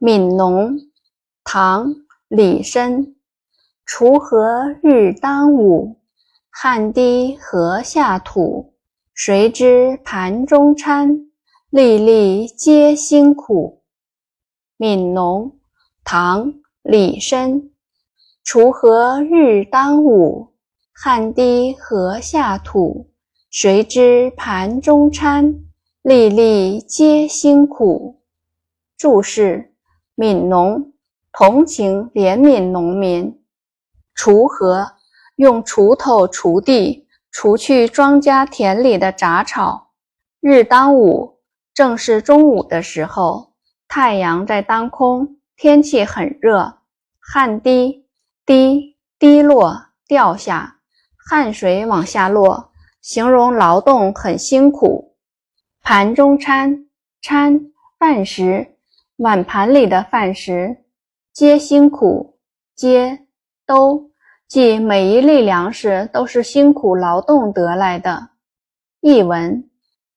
悯农，唐·李绅。锄禾日当午，汗滴禾下土。谁知盘中餐，粒粒皆辛苦。悯农，唐·李绅。锄禾日当午，汗滴禾下土。谁知盘中餐，粒粒皆辛苦。注释。悯农，同情怜悯农民。锄禾，用锄头锄地，除去庄稼田里的杂草。日当午，正是中午的时候，太阳在当空，天气很热。汗滴，滴，滴落，掉下，汗水往下落，形容劳动很辛苦。盘中餐，餐，饭食。碗盘里的饭食，皆辛苦，皆都，即每一粒粮食都是辛苦劳动得来的。译文：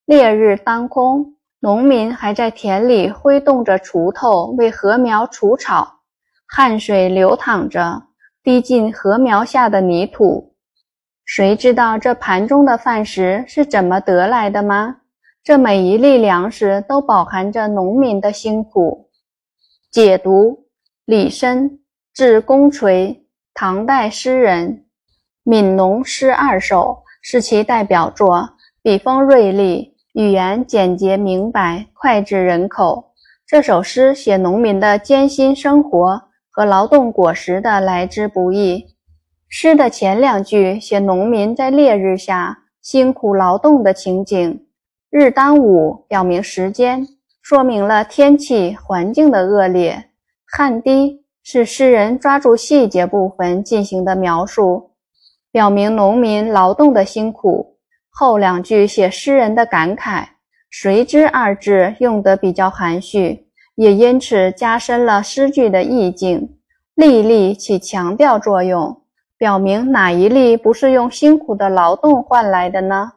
烈日当空，农民还在田里挥动着锄头为禾苗除草，汗水流淌着，滴进禾苗下的泥土。谁知道这盘中的饭食是怎么得来的吗？这每一粒粮食都饱含着农民的辛苦。解读：李绅，字公垂，唐代诗人，《悯农诗二首》是其代表作，笔锋锐利，语言简洁明白，脍炙人口。这首诗写农民的艰辛生活和劳动果实的来之不易。诗的前两句写农民在烈日下辛苦劳动的情景。日当午表明时间，说明了天气环境的恶劣。汗滴是诗人抓住细节部分进行的描述，表明农民劳动的辛苦。后两句写诗人的感慨，“谁知”二字用得比较含蓄，也因此加深了诗句的意境。粒粒起强调作用，表明哪一粒不是用辛苦的劳动换来的呢？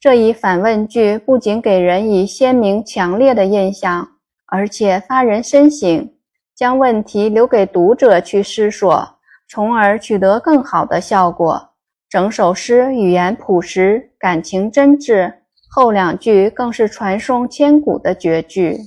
这一反问句不仅给人以鲜明强烈的印象，而且发人深省，将问题留给读者去思索，从而取得更好的效果。整首诗语言朴实，感情真挚，后两句更是传颂千古的绝句。